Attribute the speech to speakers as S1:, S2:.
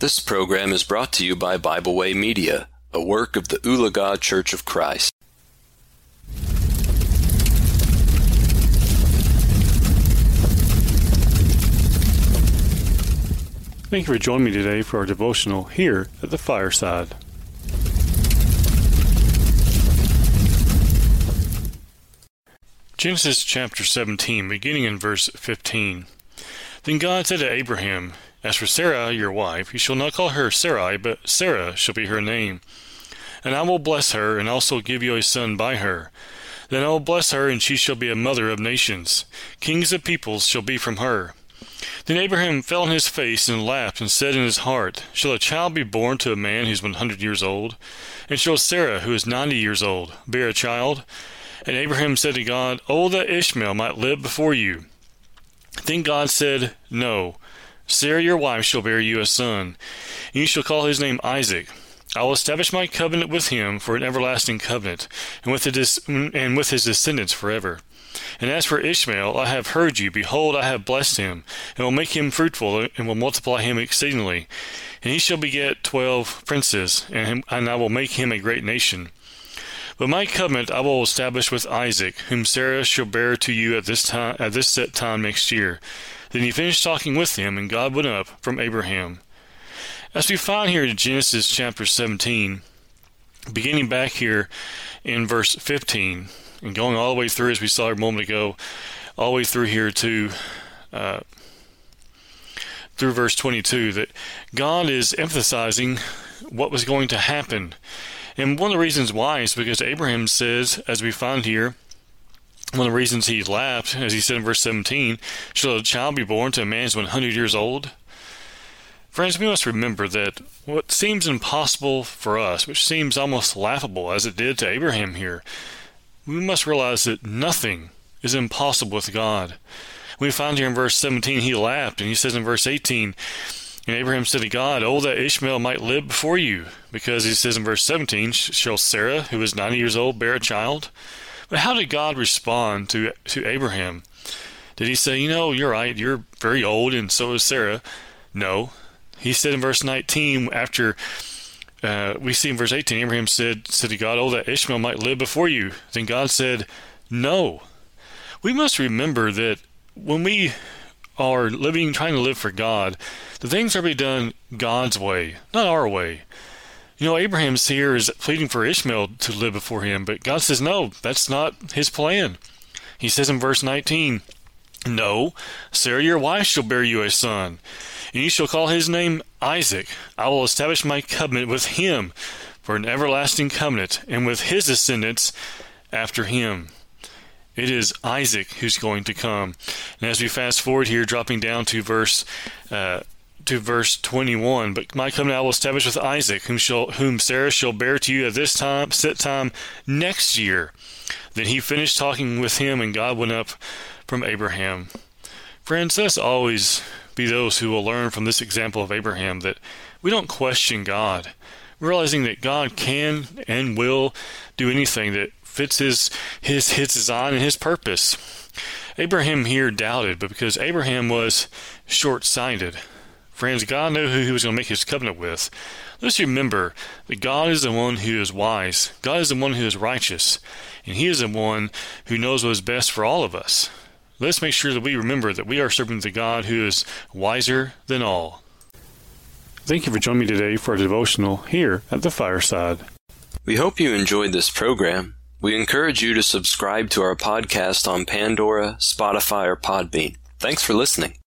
S1: This program is brought to you by Bible Way Media, a work of the Oolagah Church of Christ.
S2: Thank you for joining me today for our devotional here at the fireside. Genesis chapter 17, beginning in verse 15. Then God said to Abraham, As for Sarah, your wife, you shall not call her Sarai, but Sarah shall be her name. And I will bless her, and also give you a son by her. Then I will bless her, and she shall be a mother of nations. Kings of peoples shall be from her. Then Abraham fell on his face and laughed, and said in his heart, Shall a child be born to a man who is one hundred years old? And shall Sarah, who is ninety years old, bear a child? And Abraham said to God, Oh, that Ishmael might live before you. Then God said, No. Sarah your wife shall bear you a son, and you shall call his name Isaac. I will establish my covenant with him for an everlasting covenant, and with his, and with his descendants forever. And as for Ishmael, I have heard you. Behold, I have blessed him, and will make him fruitful, and will multiply him exceedingly. And he shall beget twelve princes, and, and I will make him a great nation. But my covenant I will establish with Isaac, whom Sarah shall bear to you at this time at this set time next year. Then he finished talking with him, and God went up from Abraham. As we find here in Genesis chapter 17, beginning back here in verse 15, and going all the way through, as we saw a moment ago, all the way through here to uh, through verse 22, that God is emphasizing what was going to happen and one of the reasons why is because Abraham says, as we find here, one of the reasons he laughed, as he said in verse 17, shall a child be born to a man who is 100 years old? Friends, we must remember that what seems impossible for us, which seems almost laughable as it did to Abraham here, we must realize that nothing is impossible with God. We find here in verse 17, he laughed, and he says in verse 18, and Abraham said to God, Oh, that Ishmael might live before you. Because he says in verse 17, Shall Sarah, who is 90 years old, bear a child? But how did God respond to, to Abraham? Did he say, You know, you're right, you're very old, and so is Sarah? No. He said in verse 19, after uh, we see in verse 18, Abraham said, said to God, Oh, that Ishmael might live before you. Then God said, No. We must remember that when we are living, trying to live for God, the things are to be done God's way, not our way. You know, Abraham's here is pleading for Ishmael to live before him, but God says, no, that's not his plan. He says in verse 19, No, Sarah your wife shall bear you a son, and you shall call his name Isaac. I will establish my covenant with him for an everlasting covenant, and with his descendants after him. It is Isaac who's going to come. And as we fast forward here, dropping down to verse uh, to verse 21, but my covenant I will establish with Isaac, whom shall whom Sarah shall bear to you at this time set time next year. Then he finished talking with him, and God went up from Abraham. Friends, let's always be those who will learn from this example of Abraham that we don't question God, realizing that God can and will do anything that fits his his his design and his purpose. Abraham here doubted, but because Abraham was short-sighted, friends, God knew who he was going to make his covenant with. Let's remember that God is the one who is wise. God is the one who is righteous, and He is the one who knows what is best for all of us. Let's make sure that we remember that we are serving the God who is wiser than all. Thank you for joining me today for a devotional here at the fireside.
S1: We hope you enjoyed this program. We encourage you to subscribe to our podcast on Pandora, Spotify, or Podbean. Thanks for listening.